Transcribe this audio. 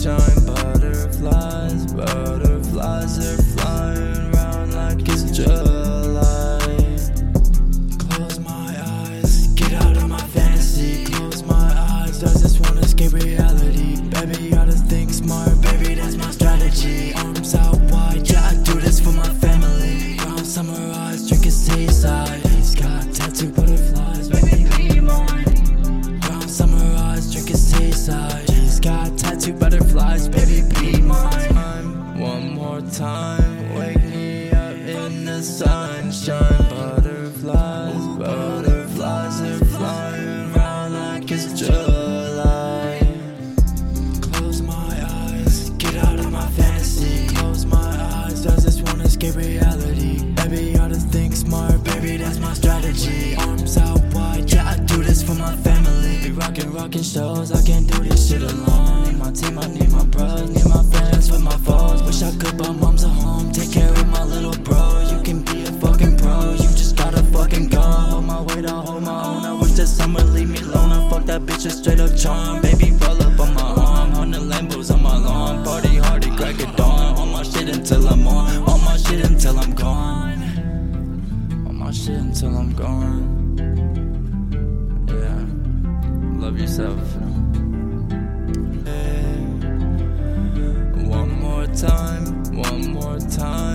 sunshine, butterflies, butterflies are flying around like it's July. Close my eyes, get out of my fantasy. Close my eyes, I just wanna escape reality. Baby, I just think smart, baby, that's my strategy. Arms out wide, yeah, I do this for my family. Brown summer eyes, drinking seaside. He's got tattooed butterflies. Butterflies, baby, be mine. One more time, wake me up in the sunshine. Butterflies, butterflies are flying around like it's July. Close my eyes, get out of my fantasy. Close my eyes, I just wanna escape reality. Baby, I just think smart, baby, that's my strategy. Arms out wide, yeah, I do this for my family. Be rockin', rockin' shows, I can't do this shit alone. I'ma leave me alone. I fuck that bitch, a straight up charm. Baby, roll up on my arm. On the Lambos on my lawn. Party hardy, crack a dawn. On my shit until I'm on. On my shit until I'm gone. On my shit until I'm gone. Yeah. Love yourself. Hey. One more time. One more time.